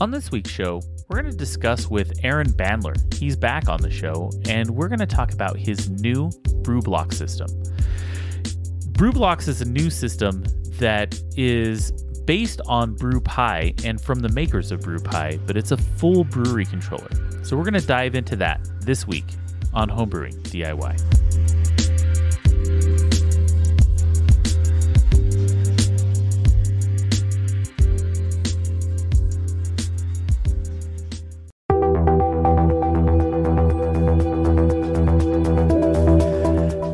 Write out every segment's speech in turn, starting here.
On this week's show, we're going to discuss with Aaron Bandler. He's back on the show, and we're going to talk about his new BrewBlock system. BrewBlox is a new system that is based on BrewPi and from the makers of BrewPi, but it's a full brewery controller. So we're going to dive into that this week on Homebrewing DIY.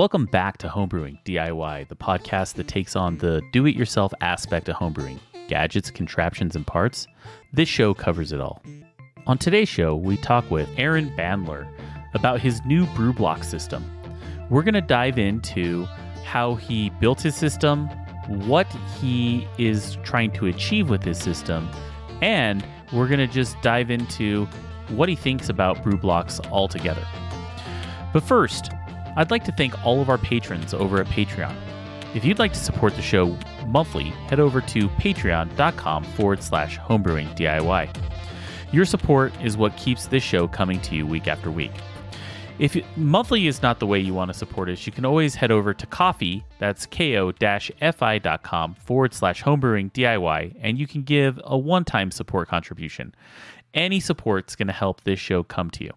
welcome back to Homebrewing DIY, the podcast that takes on the do it yourself aspect of homebrewing gadgets, contraptions, and parts. This show covers it all. On today's show, we talk with Aaron Bandler about his new BrewBlock system. We're going to dive into how he built his system, what he is trying to achieve with his system, and we're going to just dive into what he thinks about BrewBlox altogether. But first, I'd like to thank all of our patrons over at Patreon. If you'd like to support the show monthly, head over to patreon.com forward slash homebrewing DIY. Your support is what keeps this show coming to you week after week. If it- monthly is not the way you want to support us, you can always head over to Ko-fi, that's ko-fi.com forward slash homebrewing DIY, and you can give a one-time support contribution. Any support's going to help this show come to you.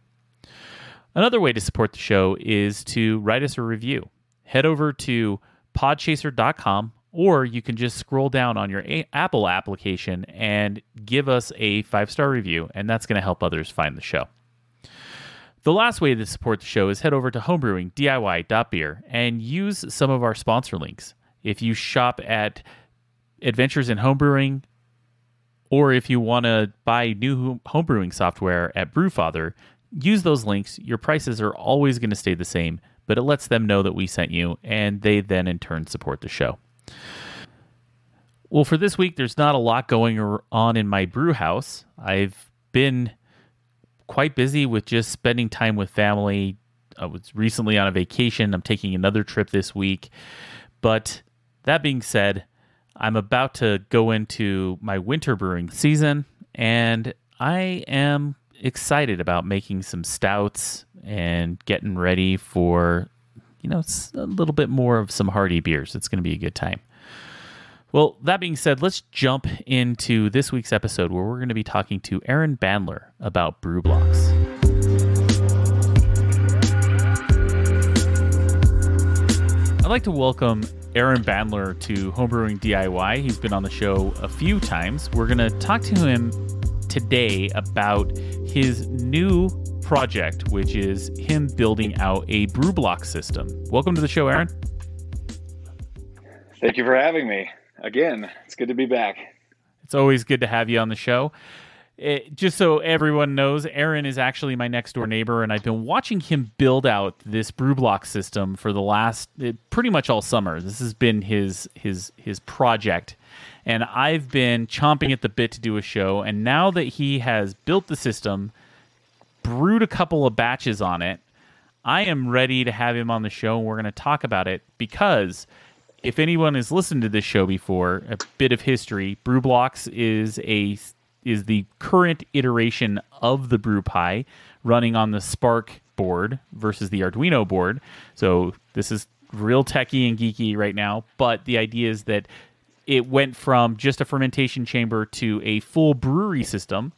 Another way to support the show is to write us a review. Head over to podchaser.com or you can just scroll down on your a- Apple application and give us a five star review, and that's going to help others find the show. The last way to support the show is head over to homebrewingdiy.beer and use some of our sponsor links. If you shop at Adventures in Homebrewing, or if you want to buy new homebrewing software at Brewfather, use those links. Your prices are always going to stay the same, but it lets them know that we sent you, and they then in turn support the show. Well, for this week, there's not a lot going on in my brew house. I've been quite busy with just spending time with family. I was recently on a vacation. I'm taking another trip this week. But that being said, I'm about to go into my winter brewing season and I am excited about making some stouts and getting ready for, you know, a little bit more of some hearty beers. It's going to be a good time. Well, that being said, let's jump into this week's episode where we're going to be talking to Aaron Bandler about BrewBlox. I'd like to welcome Aaron Bandler to Homebrewing DIY. He's been on the show a few times. We're going to talk to him today about his new project, which is him building out a brew block system. Welcome to the show, Aaron. Thank you for having me again. It's good to be back. It's always good to have you on the show. It, just so everyone knows, Aaron is actually my next door neighbor, and I've been watching him build out this brew block system for the last it, pretty much all summer. This has been his his his project, and I've been chomping at the bit to do a show. And now that he has built the system, brewed a couple of batches on it, I am ready to have him on the show, and we're going to talk about it because if anyone has listened to this show before, a bit of history, BrewBlox is a is the current iteration of the brew BrewPi running on the Spark board versus the Arduino board. So this is real techy and geeky right now, but the idea is that it went from just a fermentation chamber to a full brewery system.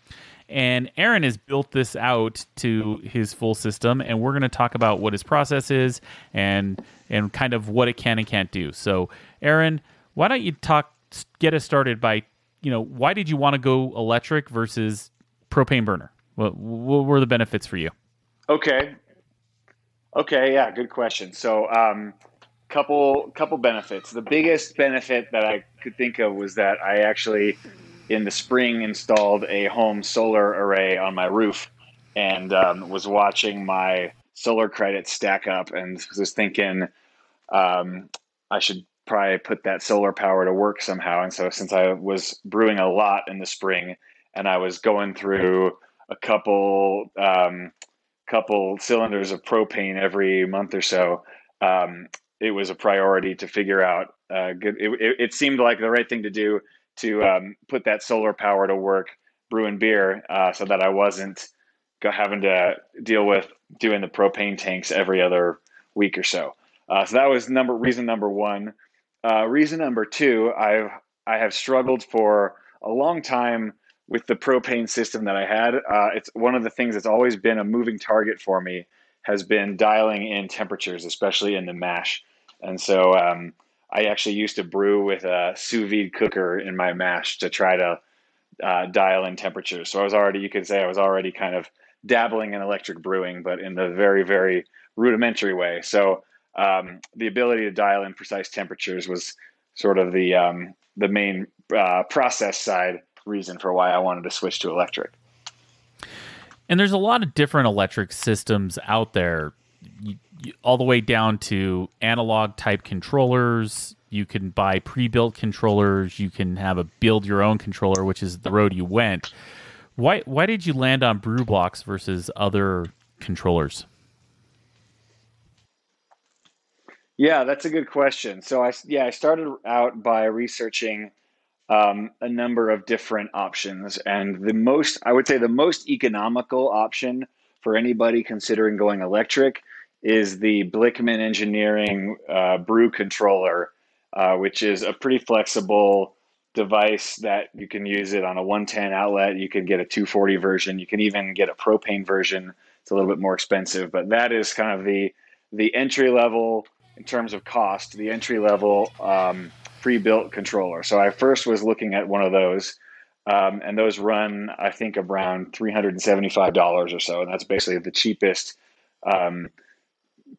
And Aaron has built this out to his full system, and we're going to talk about what his process is and and kind of what it can and can't do. So, Aaron, why don't you talk get us started by you know why did you want to go electric versus propane burner? What, what were the benefits for you? Okay, okay, yeah, good question. So, um, couple couple benefits. The biggest benefit that I could think of was that I actually in the spring installed a home solar array on my roof and um, was watching my solar credits stack up and was thinking um, I should probably put that solar power to work somehow. And so since I was brewing a lot in the spring and I was going through a couple um, couple cylinders of propane every month or so, um, it was a priority to figure out. Uh, good. It, it, seemed like the right thing to do to um, put that solar power to work brewing beer, uh, so that I wasn't having to deal with doing the propane tanks every other week or so. Uh, so that was number reason number one. Uh, reason number two, I've I have struggled for a long time with the propane system that I had. Uh, it's one of the things that's always been a moving target for me has been dialing in temperatures, especially in the mash. And so um, I actually used to brew with a sous vide cooker in my mash to try to uh, dial in temperatures. So I was already, you could say, I was already kind of dabbling in electric brewing, but in the very, very rudimentary way. So um, the ability to dial in precise temperatures was sort of the um, the main uh, process side reason for why I wanted to switch to electric. And there's a lot of different electric systems out there, all the way down to analog type controllers. You can buy pre-built controllers. You can have a build your own controller, which is the road you went. Why why did you land on BrewBlox versus other controllers? Yeah, that's a good question. So I yeah, I started out by researching um, a number of different options, and the most I would say the most economical option for anybody considering going electric is the Blichmann Engineering uh, Brew Controller, uh, which is a pretty flexible device that you can use it on a 110 outlet. You can get a 240 version. You can even get a propane version. It's a little bit more expensive, but that is kind of the the entry level in terms of cost. The entry level um, pre-built controller. So I first was looking at one of those, um, and those run I think around three hundred and seventy-five dollars or so, and that's basically the cheapest um,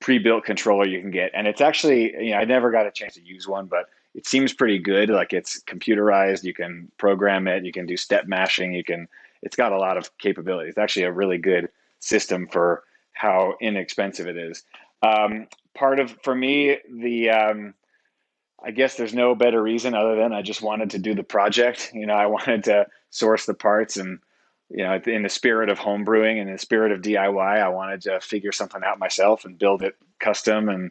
pre-built controller you can get. And it's actually you know I never got a chance to use one, but it seems pretty good. Like it's computerized, you can program it, you can do step mashing, you can. It's got a lot of capabilities. It's actually a really good system for how inexpensive it is. Um, part of for me the um, I guess there's no better reason other than I just wanted to do the project. You know, I wanted to source the parts and you know, in the spirit of homebrewing and the spirit of DIY, I wanted to figure something out myself and build it custom. And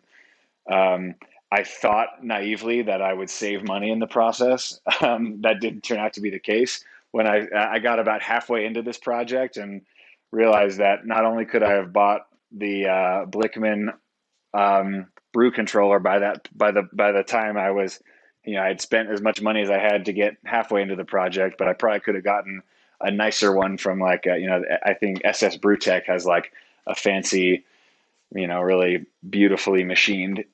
um, I thought naively that I would save money in the process. Um, that didn't turn out to be the case. When I I got about halfway into this project and realized that not only could I have bought the uh, Blichmann um, brew controller by that by the by the time I was you know I'd spent as much money as I had to get halfway into the project, but I probably could have gotten a nicer one from like a, uh, you know I think SS Brewtech has like a fancy you know really beautifully machined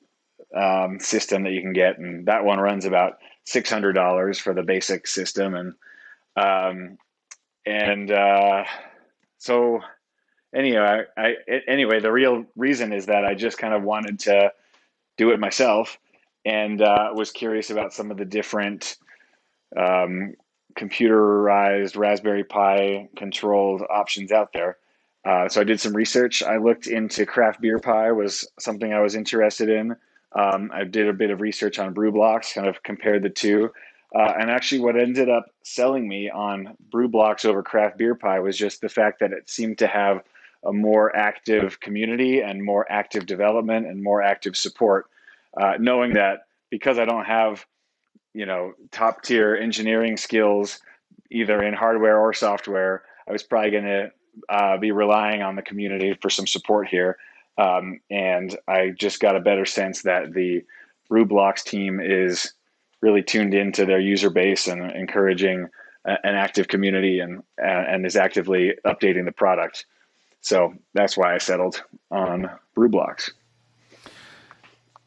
um, system that you can get, and that one runs about six hundred dollars for the basic system, and um, and uh, so anyway, I, I, anyway, the real reason is that I just kind of wanted to do it myself and uh, was curious about some of the different um, computerized Raspberry Pi controlled options out there. Uh, so I did some research. I looked into CraftBeerPi was something I was interested in. Um, I did a bit of research on BrewBlox, kind of compared the two. Uh, and actually, what ended up selling me on BrewBlox over CraftBeerPi was just the fact that it seemed to have a more active community and more active development and more active support. Uh, knowing that because I don't have, you know, top tier engineering skills either in hardware or software, I was probably going to uh, be relying on the community for some support here. Um, and I just got a better sense that the BrewBlox team is really tuned into their user base and encouraging an active community and and is actively updating the product. So that's why I settled on BrewBlox.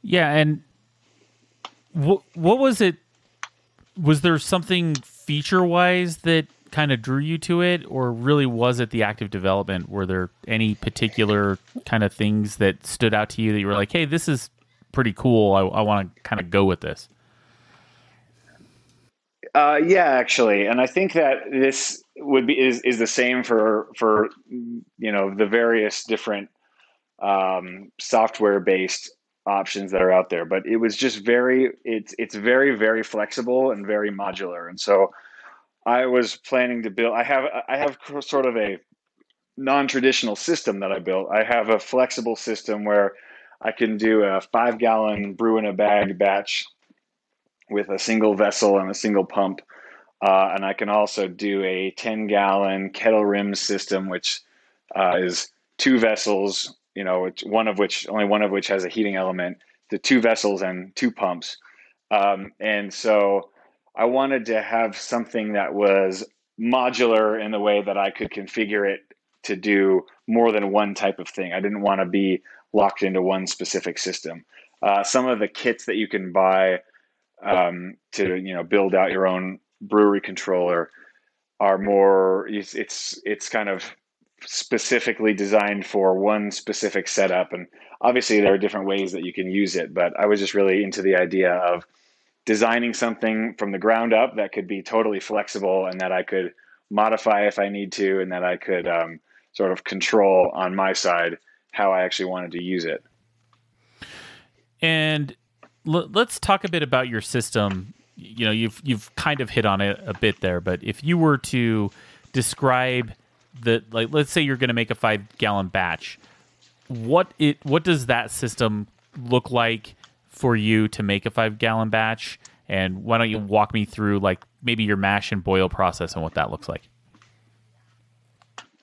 Yeah, and what what was it? Was there something feature wise that kind of drew you to it, or really was it the active development? Were there any particular kind of things that stood out to you that you were like, "Hey, this is pretty cool. I, I want to kind of go with this." Uh, yeah, actually, and I think that this would be is, is the same for for you know the various different um, software based options that are out there but it was just very it's it's very very flexible and very modular. And so i was planning to build i have i have sort of a non-traditional system that i built. I have a flexible system where i can do a five gallon brew in a bag batch with a single vessel and a single pump. Uh, and I can also do a 10 gallon kettle rim system, which uh, is two vessels, you know, one of which, only one of which has a heating element, the two vessels and two pumps. Um, and so I wanted to have something that was modular in the way that I could configure it to do more than one type of thing. I didn't want to be locked into one specific system. Uh, some of the kits that you can buy um, to you know build out your own brewery controller are more it's, it's kind of specifically designed for one specific setup and obviously there are different ways that you can use it but i was just really into the idea of designing something from the ground up that could be totally flexible and that i could modify if i need to and that i could um, sort of control on my side how i actually wanted to use it. And l- let's talk a bit about your system. You know you've you've kind of hit on it a bit there, but if you were to describe the like, let's say you're going to make a five gallon batch, what it what does that system look like for you to make a five gallon batch? And why don't you walk me through like maybe your mash and boil process and what that looks like?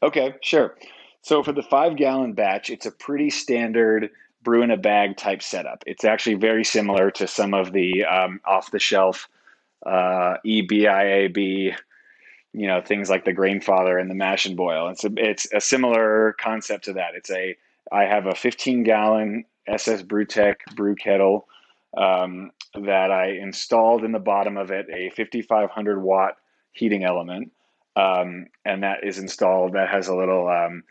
Okay, sure. So for the five gallon batch, it's a pretty standard brew in a bag type setup. It's actually very similar to some of the um, off the shelf uh, EBIAB, you know, things like the Grainfather and the Mash and Boil. It's a, it's a similar concept to that. It's a I have a 15 gallon SS Brewtech brew kettle. Um, that I installed in the bottom of it a 5500 watt heating element. Um, and that is installed. That has a little um,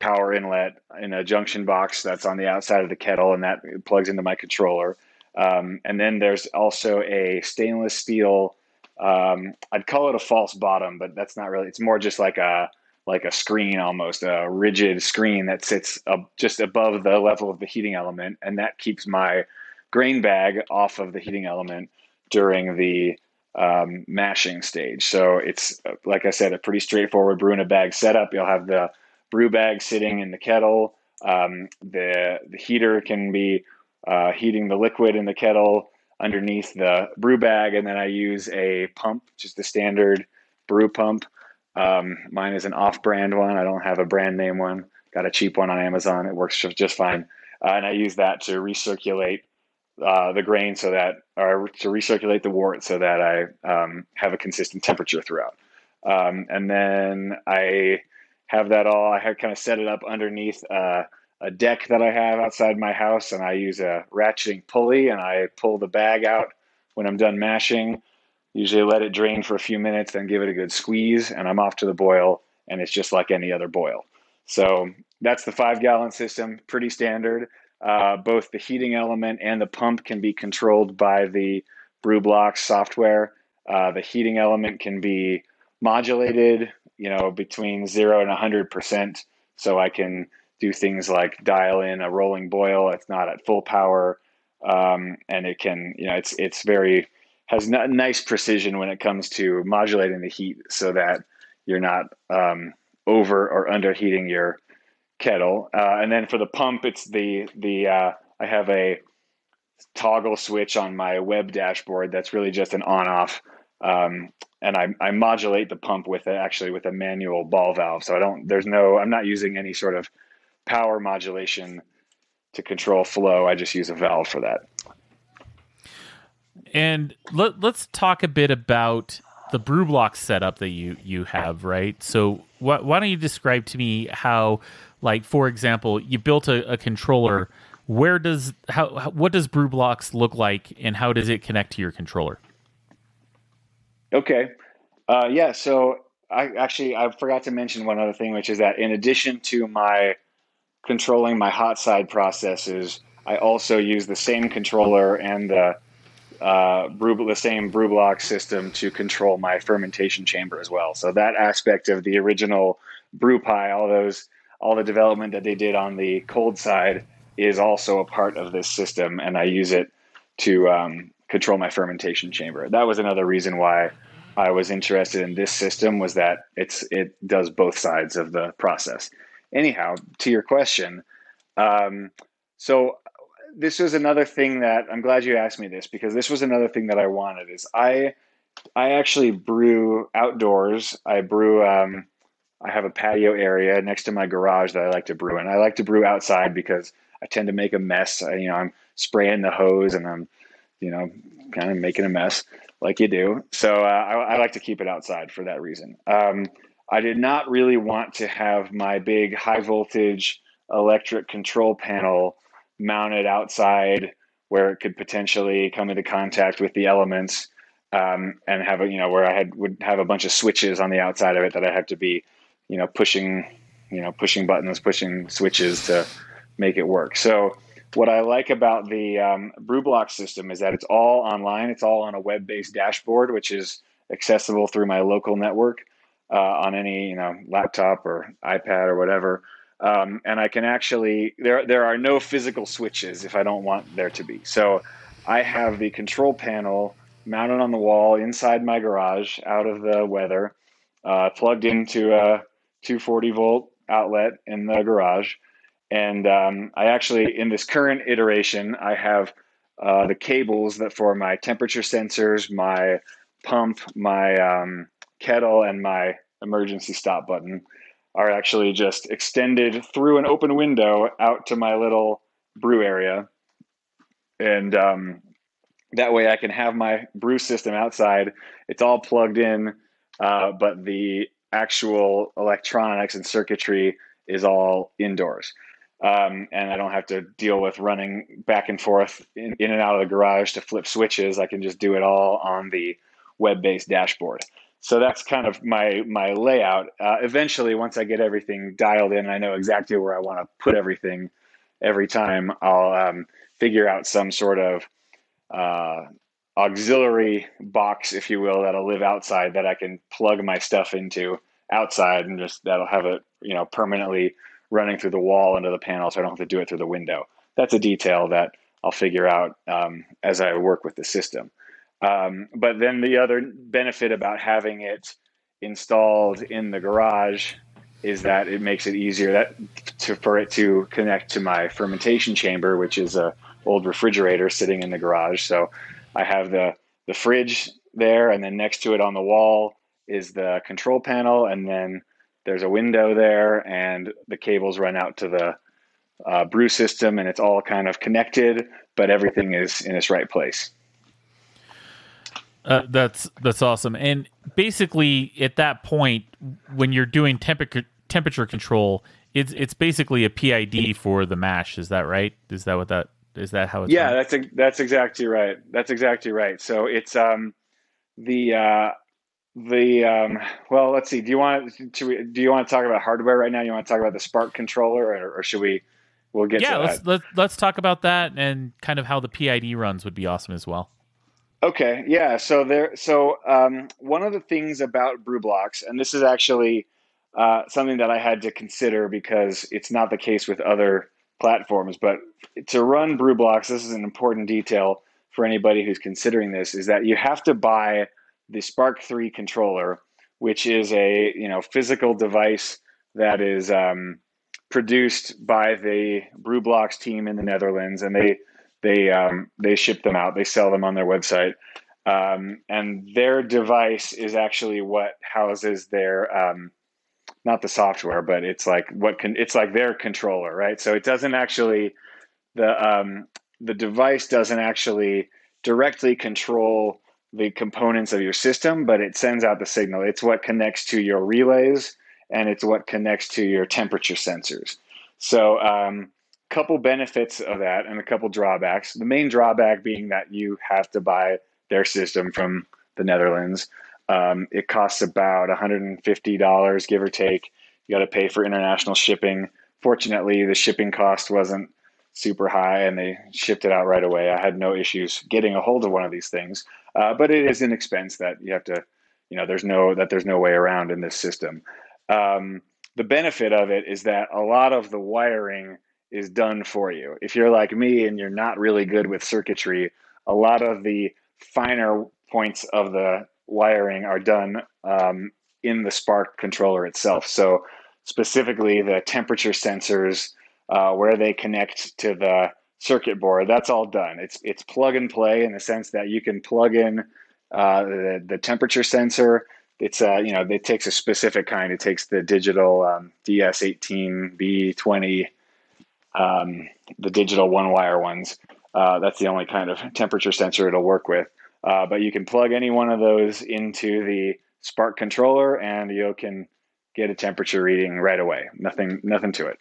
power inlet in a junction box that's on the outside of the kettle, and that plugs into my controller. Um, and then there's also a stainless steel. Um, I'd call it a false bottom, but that's not really. It's more just like a like a screen, almost a rigid screen that sits up just above the level of the heating element, and that keeps my grain bag off of the heating element during the um, mashing stage. So it's like I said, a pretty straightforward brew in a bag setup. You'll have the brew bag sitting in the kettle. Um, the the heater can be uh, heating the liquid in the kettle underneath the brew bag, and then I use a pump, just a standard brew pump. Um, mine is an off-brand one. I don't have a brand name one. Got a cheap one on Amazon. It works just fine, uh, and I use that to recirculate uh, the grain so that, or to recirculate the wort so that I um, have a consistent temperature throughout. Um, and then I have that all. I have kind of set it up underneath uh, a deck that I have outside my house, and I use a ratcheting pulley, and I pull the bag out when I'm done mashing. Usually, let it drain for a few minutes, then give it a good squeeze, and I'm off to the boil. And it's just like any other boil. So that's the five gallon system, pretty standard. Uh, both the heating element and the pump can be controlled by the BrewBlox software. Uh, the heating element can be modulated, you know, between zero and 100%. So I can do things like dial in a rolling boil. It's not at full power. Um, and it can, you know, it's, it's very, has n- nice precision when it comes to modulating the heat so that you're not um, over or underheating your kettle. Uh, and then for the pump, it's the the uh, I have a toggle switch on my web dashboard that's really just an on off. Um, and I, I modulate the pump with it actually with a manual ball valve. So I don't, there's no, I'm not using any sort of power modulation to control flow. I just use a valve for that. And let, let's talk a bit about the BrewBlox setup that you you have, right? So wh- why don't you describe to me how like, for example, you built a, a controller. Where does how, how what does BrewBlox look like, and how does it connect to your controller? Okay, uh, yeah. So I actually I forgot to mention one other thing, which is that in addition to my controlling my hot side processes, I also use the same controller and the uh, brew, the same BrewBlox system to control my fermentation chamber as well. So that aspect of the original BrewPi, all those all the development that they did on the cold side is also a part of this system, and I use it to um, control my fermentation chamber. That was another reason why I was interested in this system was that it's it does both sides of the process. Anyhow, to your question, um, so this was another thing that I'm glad you asked me this because this was another thing that I wanted is I I actually brew outdoors. I brew um, I have a patio area next to my garage that I like to brew in. I like to brew outside because I tend to make a mess. I, you know, I'm spraying the hose and I'm, you know, kind of making a mess like you do. So uh, I, I, like to keep it outside for that reason. Um, I did not really want to have my big high voltage electric control panel mounted outside where it could potentially come into contact with the elements um, and have a you know where I had would have a bunch of switches on the outside of it that I have to be you know, pushing, you know, pushing buttons, pushing switches to make it work. So what I like about the um, BrewBlox system is that it's all online. It's all on a web-based dashboard, which is accessible through my local network uh, on any you know laptop or iPad or whatever. Um, and I can actually there there are no physical switches if I don't want there to be. So I have the control panel mounted on the wall inside my garage, out of the weather, uh, plugged into a 240 volt outlet in the garage. And um, I actually, in this current iteration, I have uh, the cables that for my temperature sensors, my pump, my um, kettle, and my emergency stop button are actually just extended through an open window out to my little brew area. And um, that way I can have my brew system outside. It's all plugged in, uh, but the actual electronics and circuitry is all indoors. um, and I don't have to deal with running back and forth in, in and out of the garage to flip switches. I can just do it all on the web-based dashboard. So that's kind of my my layout. Uh, eventually, once I get everything dialed in, I know exactly where I want to put everything. Every time, I'll um, figure out some sort of uh, auxiliary box, if you will, that'll live outside that I can plug my stuff into outside, and just that'll have it, you know, permanently running through the wall into the panel, so I don't have to do it through the window. That's a detail that I'll figure out um, as I work with the system. Um, but then the other benefit about having it installed in the garage is that it makes it easier that to, for it to connect to my fermentation chamber, which is a old refrigerator sitting in the garage. So I have the the fridge there, and then next to it on the wall is the control panel, and then there's a window there, and the cables run out to the uh, brew system, and it's all kind of connected, but everything is in its right place. Uh, that's that's awesome. And basically, at that point, when you're doing temperature temperature control, it's it's basically a PID for the mash. Is that right? Is that what that is? That how it's? Yeah, done? that's a, that's exactly right. That's exactly right. So it's um the uh, the um, well, let's see. Do you want to do you want to talk about hardware right now? You want to talk about the Spark controller, or, or should we? We'll get yeah. let's let, let's talk about that and kind of how the PID runs would be awesome as well. Okay, yeah. So there. So um, one of the things about BrewBlox, and this is actually uh, something that I had to consider because it's not the case with other platforms, but to run BrewBlox, this is an important detail for anybody who's considering this: is that you have to buy the Spark 3 controller, which is a you know physical device that is um, produced by the BrewBlox team in the Netherlands, and they they um, they ship them out. They sell them on their website, um, and their device is actually what houses their um, not the software, but it's like what can it's like their controller, right? So it doesn't actually the um, the device doesn't actually directly control the components of your system, but it sends out the signal. It's what connects to your relays and it's what connects to your temperature sensors. So, um, couple benefits of that and a couple drawbacks. The main drawback being that you have to buy their system from the Netherlands. Um, it costs about $150, give or take. You got to pay for international shipping. Fortunately, the shipping cost wasn't super high and they shipped it out right away. I had no issues getting a hold of one of these things, uh, but it is an expense that you have to, you know, there's no that there's no way around in this system. Um, the benefit of it is that a lot of the wiring is done for you. If you're like me and you're not really good with circuitry, a lot of the finer points of the wiring are done um, in the Spark controller itself. So specifically the temperature sensors uh, where they connect to the circuit board. That's all done. It's it's plug and play in the sense that you can plug in uh, the the temperature sensor. It's uh, you know it takes a specific kind. It takes the digital um, DS18B20, um, the digital one wire ones. Uh, that's the only kind of temperature sensor it'll work with. Uh, but you can plug any one of those into the Spark controller, and you can get a temperature reading right away. Nothing nothing to it.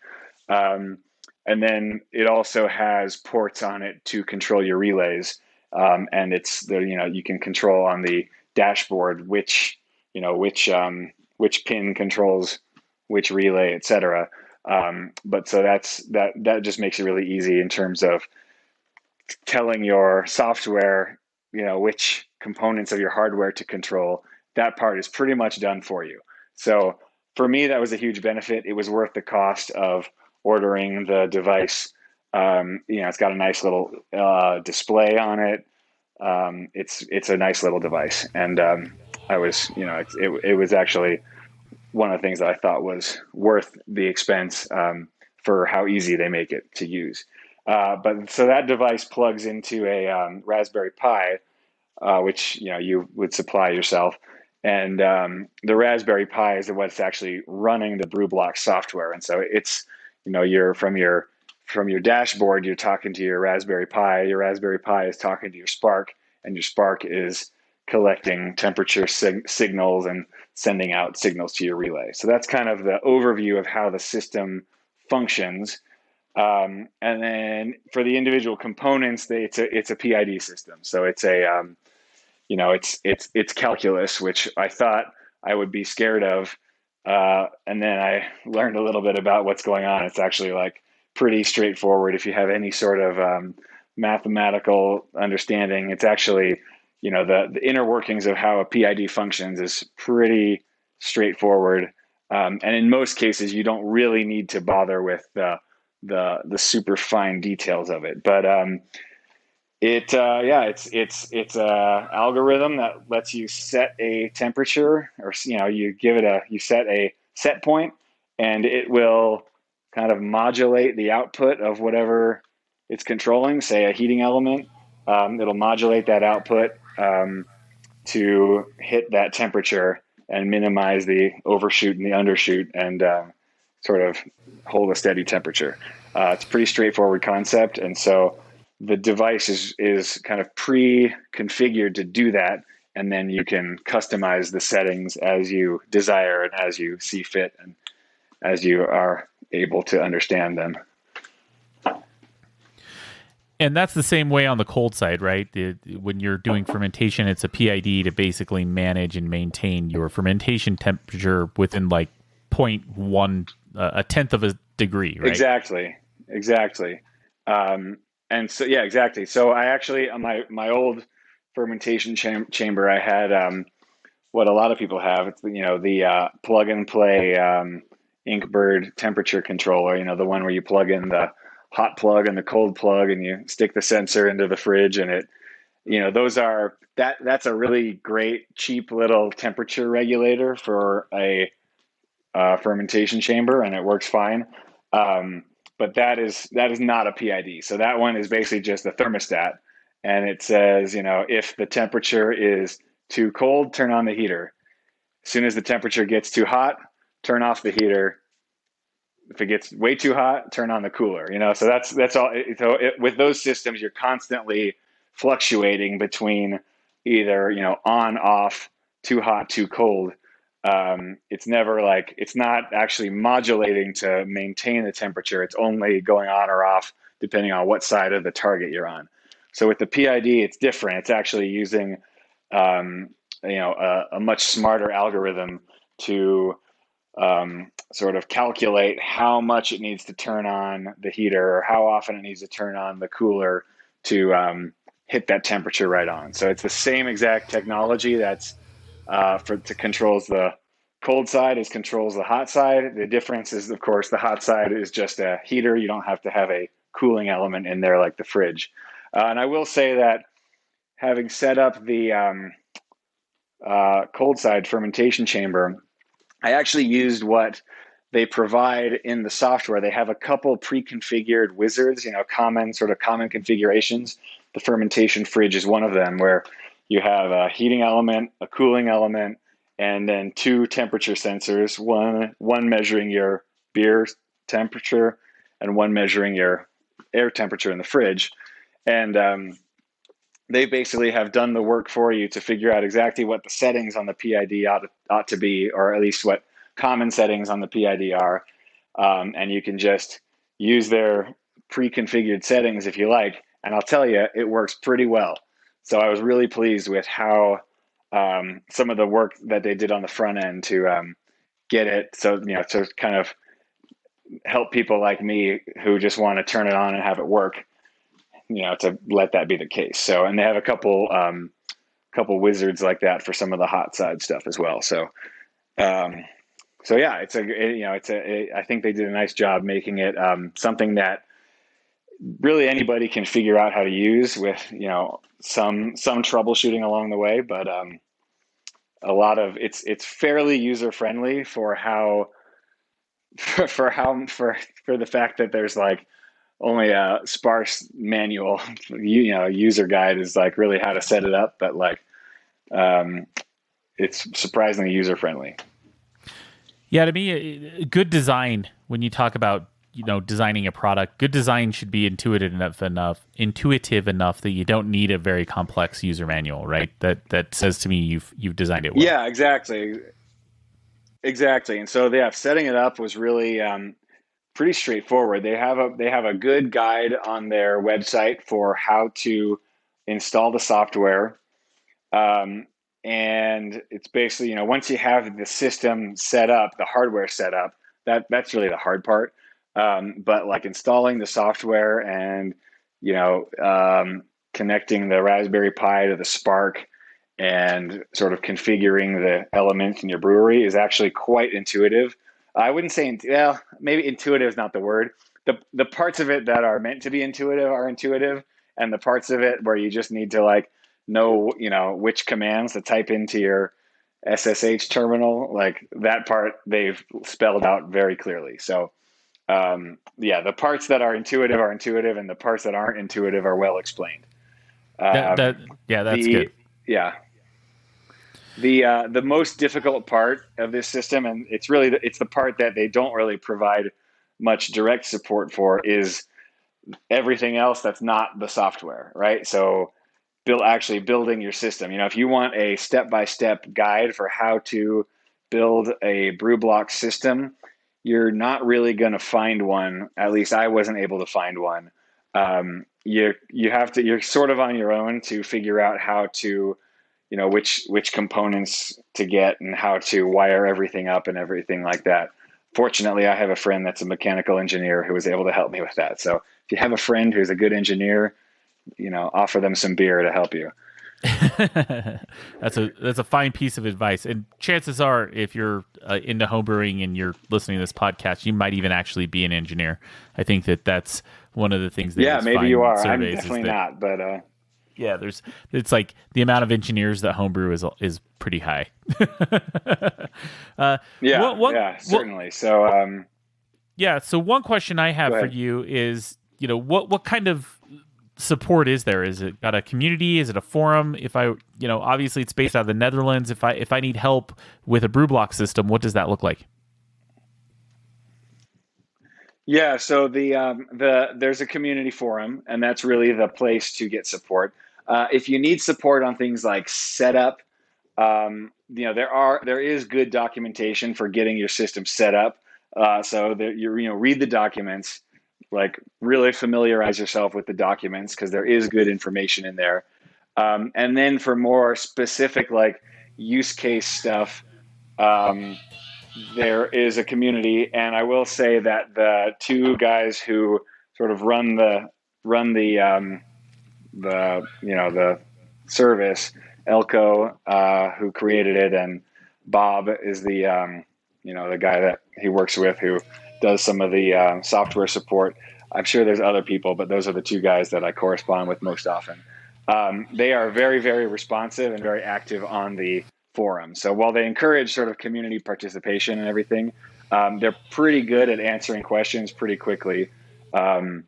Um, and then it also has ports on it to control your relays. Um, and it's the you know you can control on the dashboard which you know which um, which pin controls which relay, etc. Um, but so that's that that just makes it really easy in terms of telling your software you know which components of your hardware to control. That part is pretty much done for you. So for me, that was a huge benefit. It was worth the cost of ordering the device. Um, you know, it's got a nice little uh, display on it. Um, it's it's a nice little device, and um, I was you know it, it, it, was actually one of the things that I thought was worth the expense um, for how easy they make it to use. Uh, but so that device plugs into a um, Raspberry Pi, uh, which you know you would supply yourself, and um, the Raspberry Pi is what's actually running the BrewBlock software, and so it's you know you're from your from your dashboard you're talking to your raspberry pi your raspberry pi is talking to your spark and your spark is collecting temperature sig- signals and sending out signals to your relay so that's kind of the overview of how the system functions Um, and then for the individual components, they, it's a it's a PID system. So it's a um, you know it's it's it's calculus, which I thought I would be scared of, uh, and then I learned a little bit about what's going on. It's actually like pretty straightforward if you have any sort of um, mathematical understanding. It's actually you know the the inner workings of how a PID functions is pretty straightforward. Um, and in most cases, you don't really need to bother with the the the super fine details of it. But um, it uh, yeah, it's it's it's a algorithm that lets you set a temperature, or you know, you give it a you set a set point, and it will kind of modulate the output of whatever it's controlling. Say a heating element, um, it'll modulate that output um, to hit that temperature and minimize the overshoot and the undershoot, and uh, sort of hold a steady temperature. Uh, it's a pretty straightforward concept, and so the device is is kind of pre-configured to do that, and then you can customize the settings as you desire and as you see fit, and as you are able to understand them. And that's the same way on the cold side, right? The, when you're doing fermentation, it's a PID to basically manage and maintain your fermentation temperature within like 0.1 uh, a tenth of a degree, right? Exactly, exactly. Um, and so, yeah, exactly. So I actually, on my my old fermentation cham- chamber, I had um, what a lot of people have. It's you know the uh, plug and play um, Inkbird temperature controller. You know the one where you plug in the hot plug and the cold plug, and you stick the sensor into the fridge, and it. You know those are that that's a really great cheap little temperature regulator for a uh, fermentation chamber, and it works fine. Um, but that is that is not a PID. So that one is basically just a thermostat, and it says, you know, if the temperature is too cold, turn on the heater. As soon as the temperature gets too hot, turn off the heater. If it gets way too hot, turn on the cooler. You know, so that's that's all. So it, with those systems, you're constantly fluctuating between either you know on off, too hot, too cold um, it's never like it's not actually modulating to maintain the temperature. It's only going on or off depending on what side of the target you're on. So with the PID, it's different. It's actually using um, you know a, a, much smarter algorithm to um, sort of calculate how much it needs to turn on the heater or how often it needs to turn on the cooler to um, hit that temperature right on. So it's the same exact technology that's uh, for to controls the cold side is controls the hot side. The difference is, of course, the hot side is just a heater. You don't have to have a cooling element in there like the fridge. Uh, and I will say that having set up the um, uh, cold side fermentation chamber, I actually used what they provide in the software. They have a couple pre-configured wizards, you know, common sort of common configurations. The fermentation fridge is one of them, where you have a heating element, a cooling element, and then two temperature sensors, one one measuring your beer temperature and one measuring your air temperature in the fridge. And um, they basically have done the work for you to figure out exactly what the settings on the PID ought to, ought to be, or at least what common settings on the PID are. Um, and you can just use their pre-configured settings if you like. And I'll tell you, it works pretty well. So I was really pleased with how um, some of the work that they did on the front end to um, get it. So you know, to kind of help people like me who just want to turn it on and have it work. You know, to let that be the case. So, and they have a couple um, couple wizards like that for some of the hot side stuff as well. So, um, so yeah, it's a it, you know, it's a. It, I think they did a nice job making it um, something that really anybody can figure out how to use with you know some some troubleshooting along the way but um, a lot of it's it's fairly user friendly for how for, for how for for the fact that there's like only a sparse manual you, you know user guide is like really how to set it up but like um, it's surprisingly user friendly yeah to me good design when you talk about you know designing a product good design should be intuitive enough enough intuitive enough that you don't need a very complex user manual right? That that says to me you've you've designed it well. Yeah exactly. Exactly. And so yeah setting it up was really um, pretty straightforward. They have a they have a good guide on their website for how to install the software. Um, and it's basically you know once you have the system set up, the hardware set up, that that's really the hard part. Um, but like installing the software and you know um, connecting the Raspberry Pi to the Spark and sort of configuring the elements in your brewery is actually quite intuitive. I wouldn't say well, maybe intuitive is not the word. The the parts of it that are meant to be intuitive are intuitive, and the parts of it where you just need to like know, you know, which commands to type into your SSH terminal, like that part they've spelled out very clearly. So um, yeah, the parts that are intuitive are intuitive, and the parts that aren't intuitive are well explained. Um, that, that, yeah, that's the, good. Yeah, the uh, the most difficult part of this system, and it's really the, it's the part that they don't really provide much direct support for, is everything else that's not the software, right? So, build actually building your system. You know, if you want a step by step guide for how to build a BrewBlox system, you're not really going to find one. At least I wasn't able to find one. Um, you you have to you're sort of on your own to figure out how to you know which which components to get and how to wire everything up and everything like that. Fortunately i have a friend that's a mechanical engineer who was able to help me with that. So if you have a friend who's a good engineer you know offer them some beer to help you. That's a that's a fine piece of advice. And chances are if you're uh, into homebrewing and you're listening to this podcast you might even actually be an engineer. I think that that's one of the things that yeah maybe you are. i'm definitely that, not but uh yeah, there's it's like the amount of engineers that homebrew is is pretty high. uh, yeah, what, what, yeah, certainly. What, so, um, yeah. So one question I have for you is, you know, what what kind of support is there? Is it got a community? Is it a forum? If I, you know, obviously it's based out of the Netherlands. If I if I need help with a BrewBlox system, what does that look like? Yeah, so the um, the there's a community forum, and that's really the place to get support. Uh, if you need support on things like setup, um, you know there are there is good documentation for getting your system set up. Uh, so that you you know read the documents, like really familiarize yourself with the documents because there is good information in there. Um, and then for more specific like use case stuff, um, there is a community, and I will say that the two guys who sort of run the run the um, the you know the service, Elco, uh, who created it, and Bob is the um, you know the guy that he works with who does some of the uh, software support. I'm sure there's other people, but those are the two guys that I correspond with most often. Um, they are very, very responsive and very active on the forum. So while they encourage sort of community participation and everything, um, they're pretty good at answering questions pretty quickly. Um,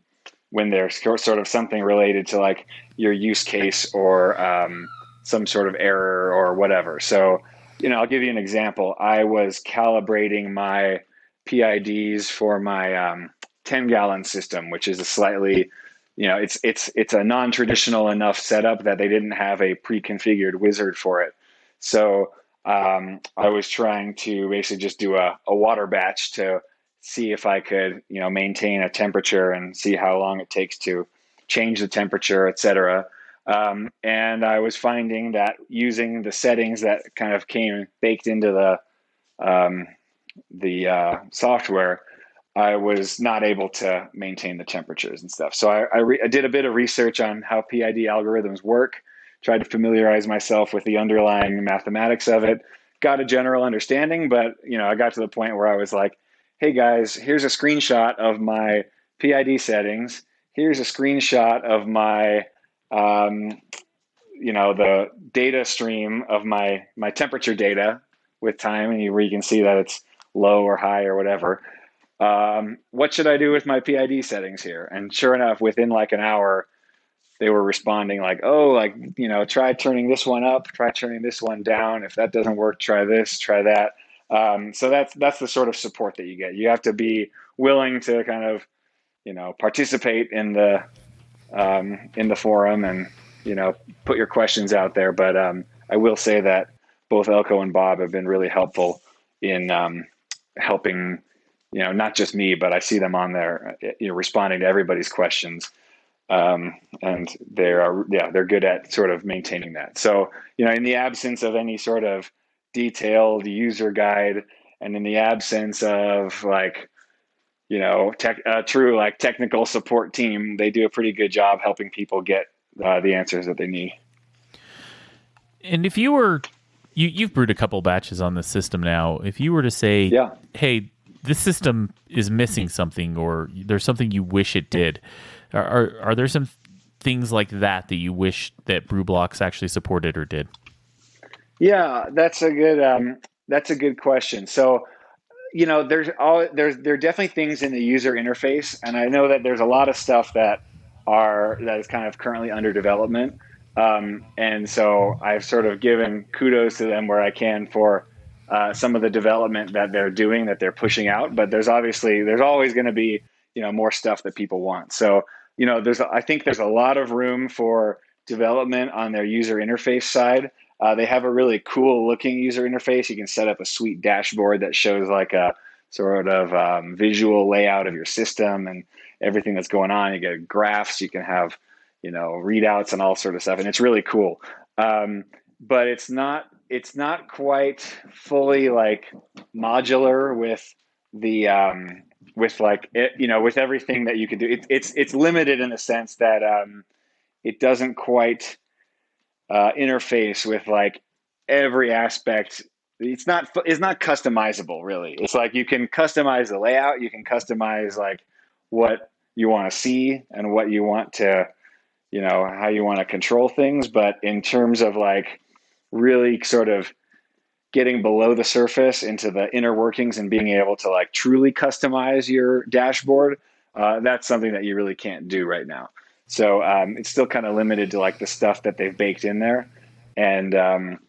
when there's sort of something related to like your use case or um, some sort of error or whatever. So, you know, I'll give you an example. I was calibrating my PIDs for my um, 10 gallon system, which is a slightly, you know, it's it's it's a non-traditional enough setup that they didn't have a pre-configured wizard for it. So um, I was trying to basically just do a, a water batch to see if I could, you know, maintain a temperature and see how long it takes to change the temperature, et cetera. Um, and I was finding that using the settings that kind of came baked into the um, the uh, software, I was not able to maintain the temperatures and stuff. So I, I, re- I, did a bit of research on how PID algorithms work, tried to familiarize myself with the underlying mathematics of it, got a general understanding, but you know, I got to the point where I was like, hey guys, here's a screenshot of my PID settings. Here's a screenshot of my, um, you know, the data stream of my my temperature data with time, and you, where you can see that it's low or high or whatever. Um, what should I do with my PID settings here? And sure enough, within like an hour, they were responding like, oh, like, you know, try turning this one up, try turning this one down. If that doesn't work, try this, try that. Um, so that's that's the sort of support that you get. You have to be willing to kind of, you know, participate in the um, in the forum and you know put your questions out there. But um, I will say that both Elco and Bob have been really helpful in um, helping you know, not just me, but I see them on there, you know, responding to everybody's questions. Um, and they are, yeah, they're good at sort of maintaining that. So, you know, in the absence of any sort of detailed user guide, and in the absence of like, you know, tech, uh, true like technical support team, they do a pretty good job helping people get uh, the answers that they need. And if you were you you've brewed a couple batches on the system now. If you were to say, yeah. hey, this system is missing something, or there's something you wish it did, are are, are there some things like that that you wish that BrewBlox actually supported or did? Yeah, that's a good um, that's a good question. So, you know, there's all there's there are definitely things in the user interface, and I know that there's a lot of stuff that are that is kind of currently under development. Um, and so I've sort of given kudos to them where I can for uh, some of the development that they're doing, that they're pushing out. But there's obviously there's always going to be you know more stuff that people want. So you know there's I think there's a lot of room for development on their user interface side. Uh, they have a really cool looking user interface. You can set up a sweet dashboard that shows like a sort of um, visual layout of your system and everything that's going on. You get graphs. You can have you know readouts and all sort of stuff and it's really cool um, but it's not it's not quite fully like modular with the um, with like it, you know with everything that you can do. It, it's it's limited in the sense that um, it doesn't quite uh, interface with like every aspect. It's not it's not customizable really. It's like you can customize the layout you can customize like what you want to see and what you want to you know how you want to control things but in terms of like really sort of getting below the surface into the inner workings and being able to like truly customize your dashboard uh, that's something that you really can't do right now. So um, it's still kind of limited to like the stuff that they've baked in there. And um,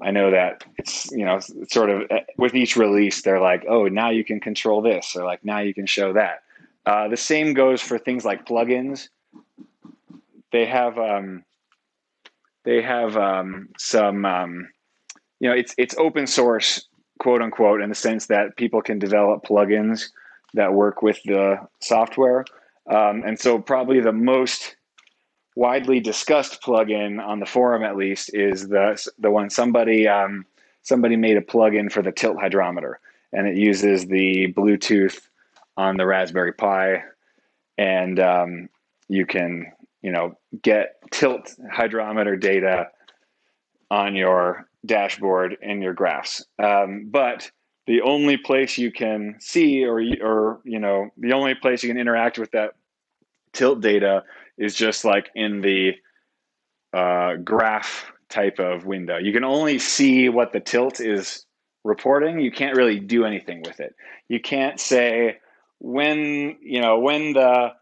i know that it's you know sort of uh, with each release they're like oh now you can control this or like now you can show that. Uh, the same goes for things like plugins. They have um, they have um, some um, you know it's it's open source quote unquote in the sense that people can develop plugins that work with the software. Um, and so probably the most widely discussed plugin on the forum at least is the the one somebody um, somebody made a plugin for the tilt hydrometer and it uses the bluetooth on the raspberry pi and um, you can you know, get tilt hydrometer data on your dashboard in your graphs. Um, but the only place you can see or, or, you know, the only place you can interact with that tilt data is just like in the uh, graph type of window. You can only see what the tilt is reporting. You can't really do anything with it. You can't say when, you know, when the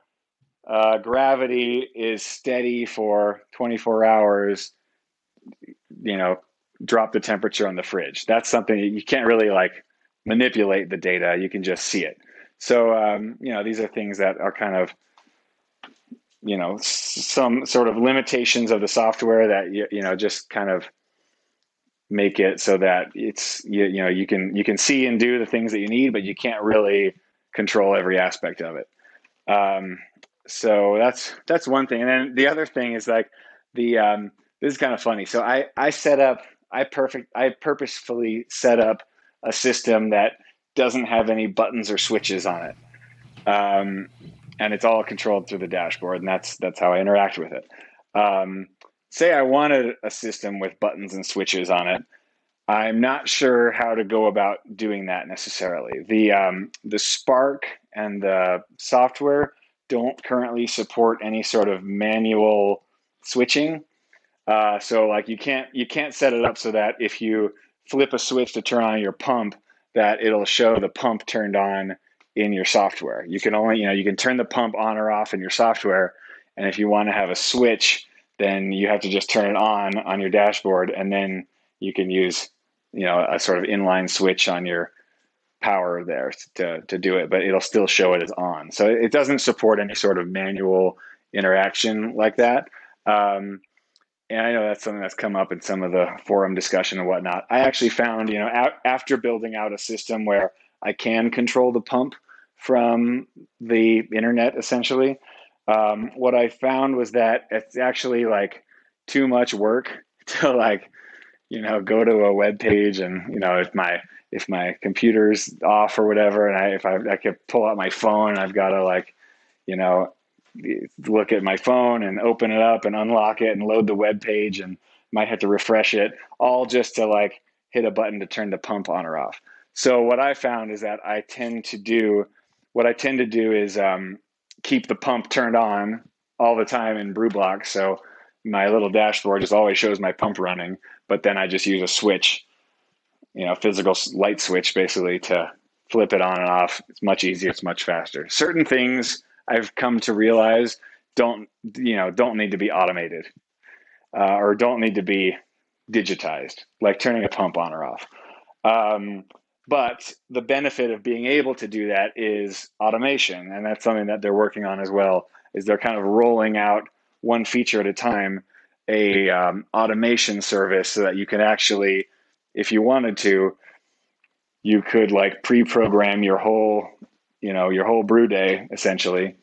uh, gravity is steady for 24 hours, you know, drop the temperature on the fridge. That's something you can't really like manipulate the data. You can just see it. So, um, you know, these are things that are kind of, you know, some sort of limitations of the software that, you, you know, just kind of make it so that it's, you, you know, you can, you can see and do the things that you need, but you can't really control every aspect of it. Um, so that's that's one thing and then the other thing is like the um, this is kind of funny so i i set up i perfect i purposefully set up a system that doesn't have any buttons or switches on it. Um, and it's all controlled through the dashboard and that's that's how i interact with it. Um, say i wanted a system with buttons and switches on it. I'm not sure how to go about doing that necessarily. The um, the spark and the software don't currently support any sort of manual switching. Uh, so like you can't you can't set it up so that if you flip a switch to turn on your pump, that it'll show the pump turned on in your software. You can only you know you can turn the pump on or off in your software, and if you want to have a switch, then you have to just turn it on on your dashboard, and then you can use you know a sort of inline switch on your power there to, to do it, but it'll still show it as on. So it doesn't support any sort of manual interaction like that. Um, and I know that's something that's come up in some of the forum discussion and whatnot. I actually found, you know, a- after building out a system where I can control the pump from the internet essentially. Um, what I found was that it's actually like too much work to like, you know, go to a web page and, you know, if my if my computer's off or whatever, and I if I I could pull out my phone, I've got to like, you know, look at my phone and open it up and unlock it and load the web page and might have to refresh it all just to like hit a button to turn the pump on or off. So what I found is that I tend to do what I tend to do is um, keep the pump turned on all the time in BrewBlox. So my little dashboard just always shows my pump running, but then I just use a switch, you know, physical light switch basically to flip it on and off. It's much easier. It's much faster. Certain things I've come to realize don't you know don't need to be automated uh, or don't need to be digitized, like turning a pump on or off. Um, but the benefit of being able to do that is automation, and that's something that they're working on as well. Is they're kind of rolling out one feature at a time, a um, automation service, so that you can actually, if you wanted to, you could like pre-program your whole, you know, your whole brew day essentially,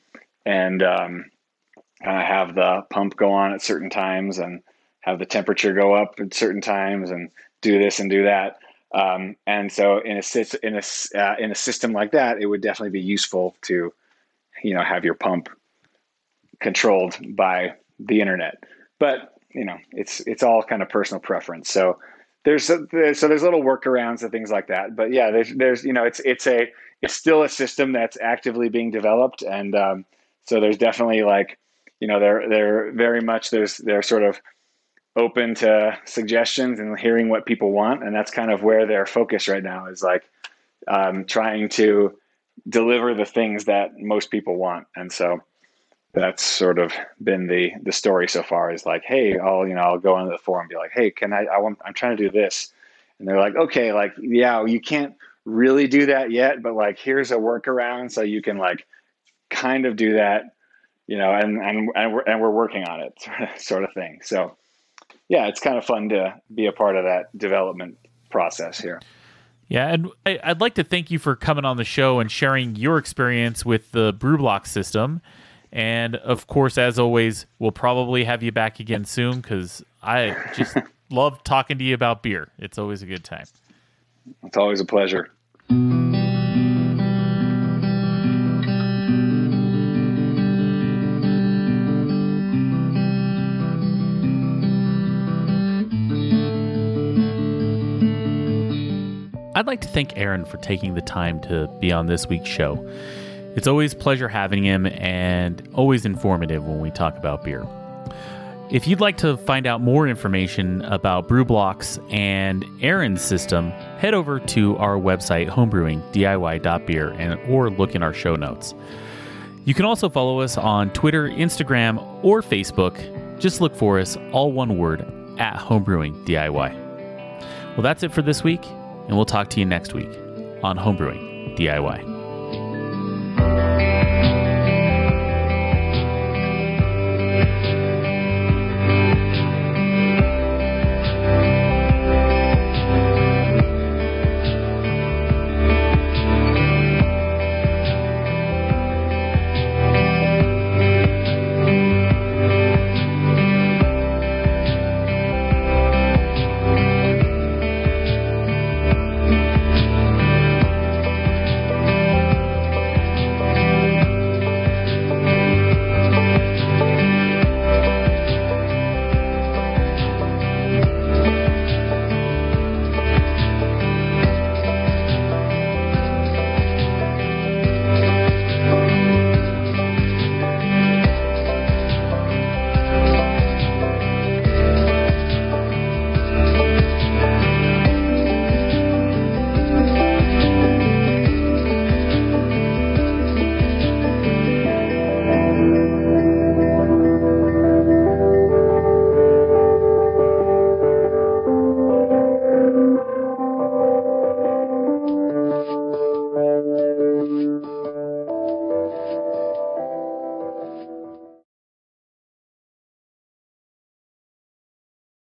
and um, kind of have the pump go on at certain times and have the temperature go up at certain times and do this and do that. Um, and so in a in a uh, in a system like that, it would definitely be useful to, you know, have your pump controlled by the internet. But you know, it's it's all kind of personal preference. So there's, there's so there's little workarounds and things like that. But yeah, there's there's you know, it's it's a it's still a system that's actively being developed, and um, so there's definitely like, you know, they're they're very much there's they're sort of open to suggestions and hearing what people want. And that's kind of where their focus right now is like um, trying to deliver the things that most people want. And so that's sort of been the the story so far is like, hey, I'll you know I'll go into the forum and be like, hey, can I? I want I'm trying to do this, and they're like, okay, like yeah, you can't really do that yet, but like here's a workaround so you can like kind of do that, you know, and and and we're, and we're working on it, sort of thing. So yeah, it's kind of fun to be a part of that development process here. Yeah, and I'd like to thank you for coming on the show and sharing your experience with the BrewBlox system. And of course, as always, we'll probably have you back again soon because I just love talking to you about beer. It's always a good time. It's always a pleasure. I'd like to thank Aaron for taking the time to be on this week's show. It's always pleasure having him and always informative when we talk about beer. If you'd like to find out more information about BrewBlox and Aaron's system, head over to our website homebrewingdiy.beer and or look in our show notes. You can also follow us on Twitter, Instagram, or Facebook. Just look for us, all one word, at Homebrewing DIY. Well, that's it for this week and we'll talk to you next week on Homebrewing DIY.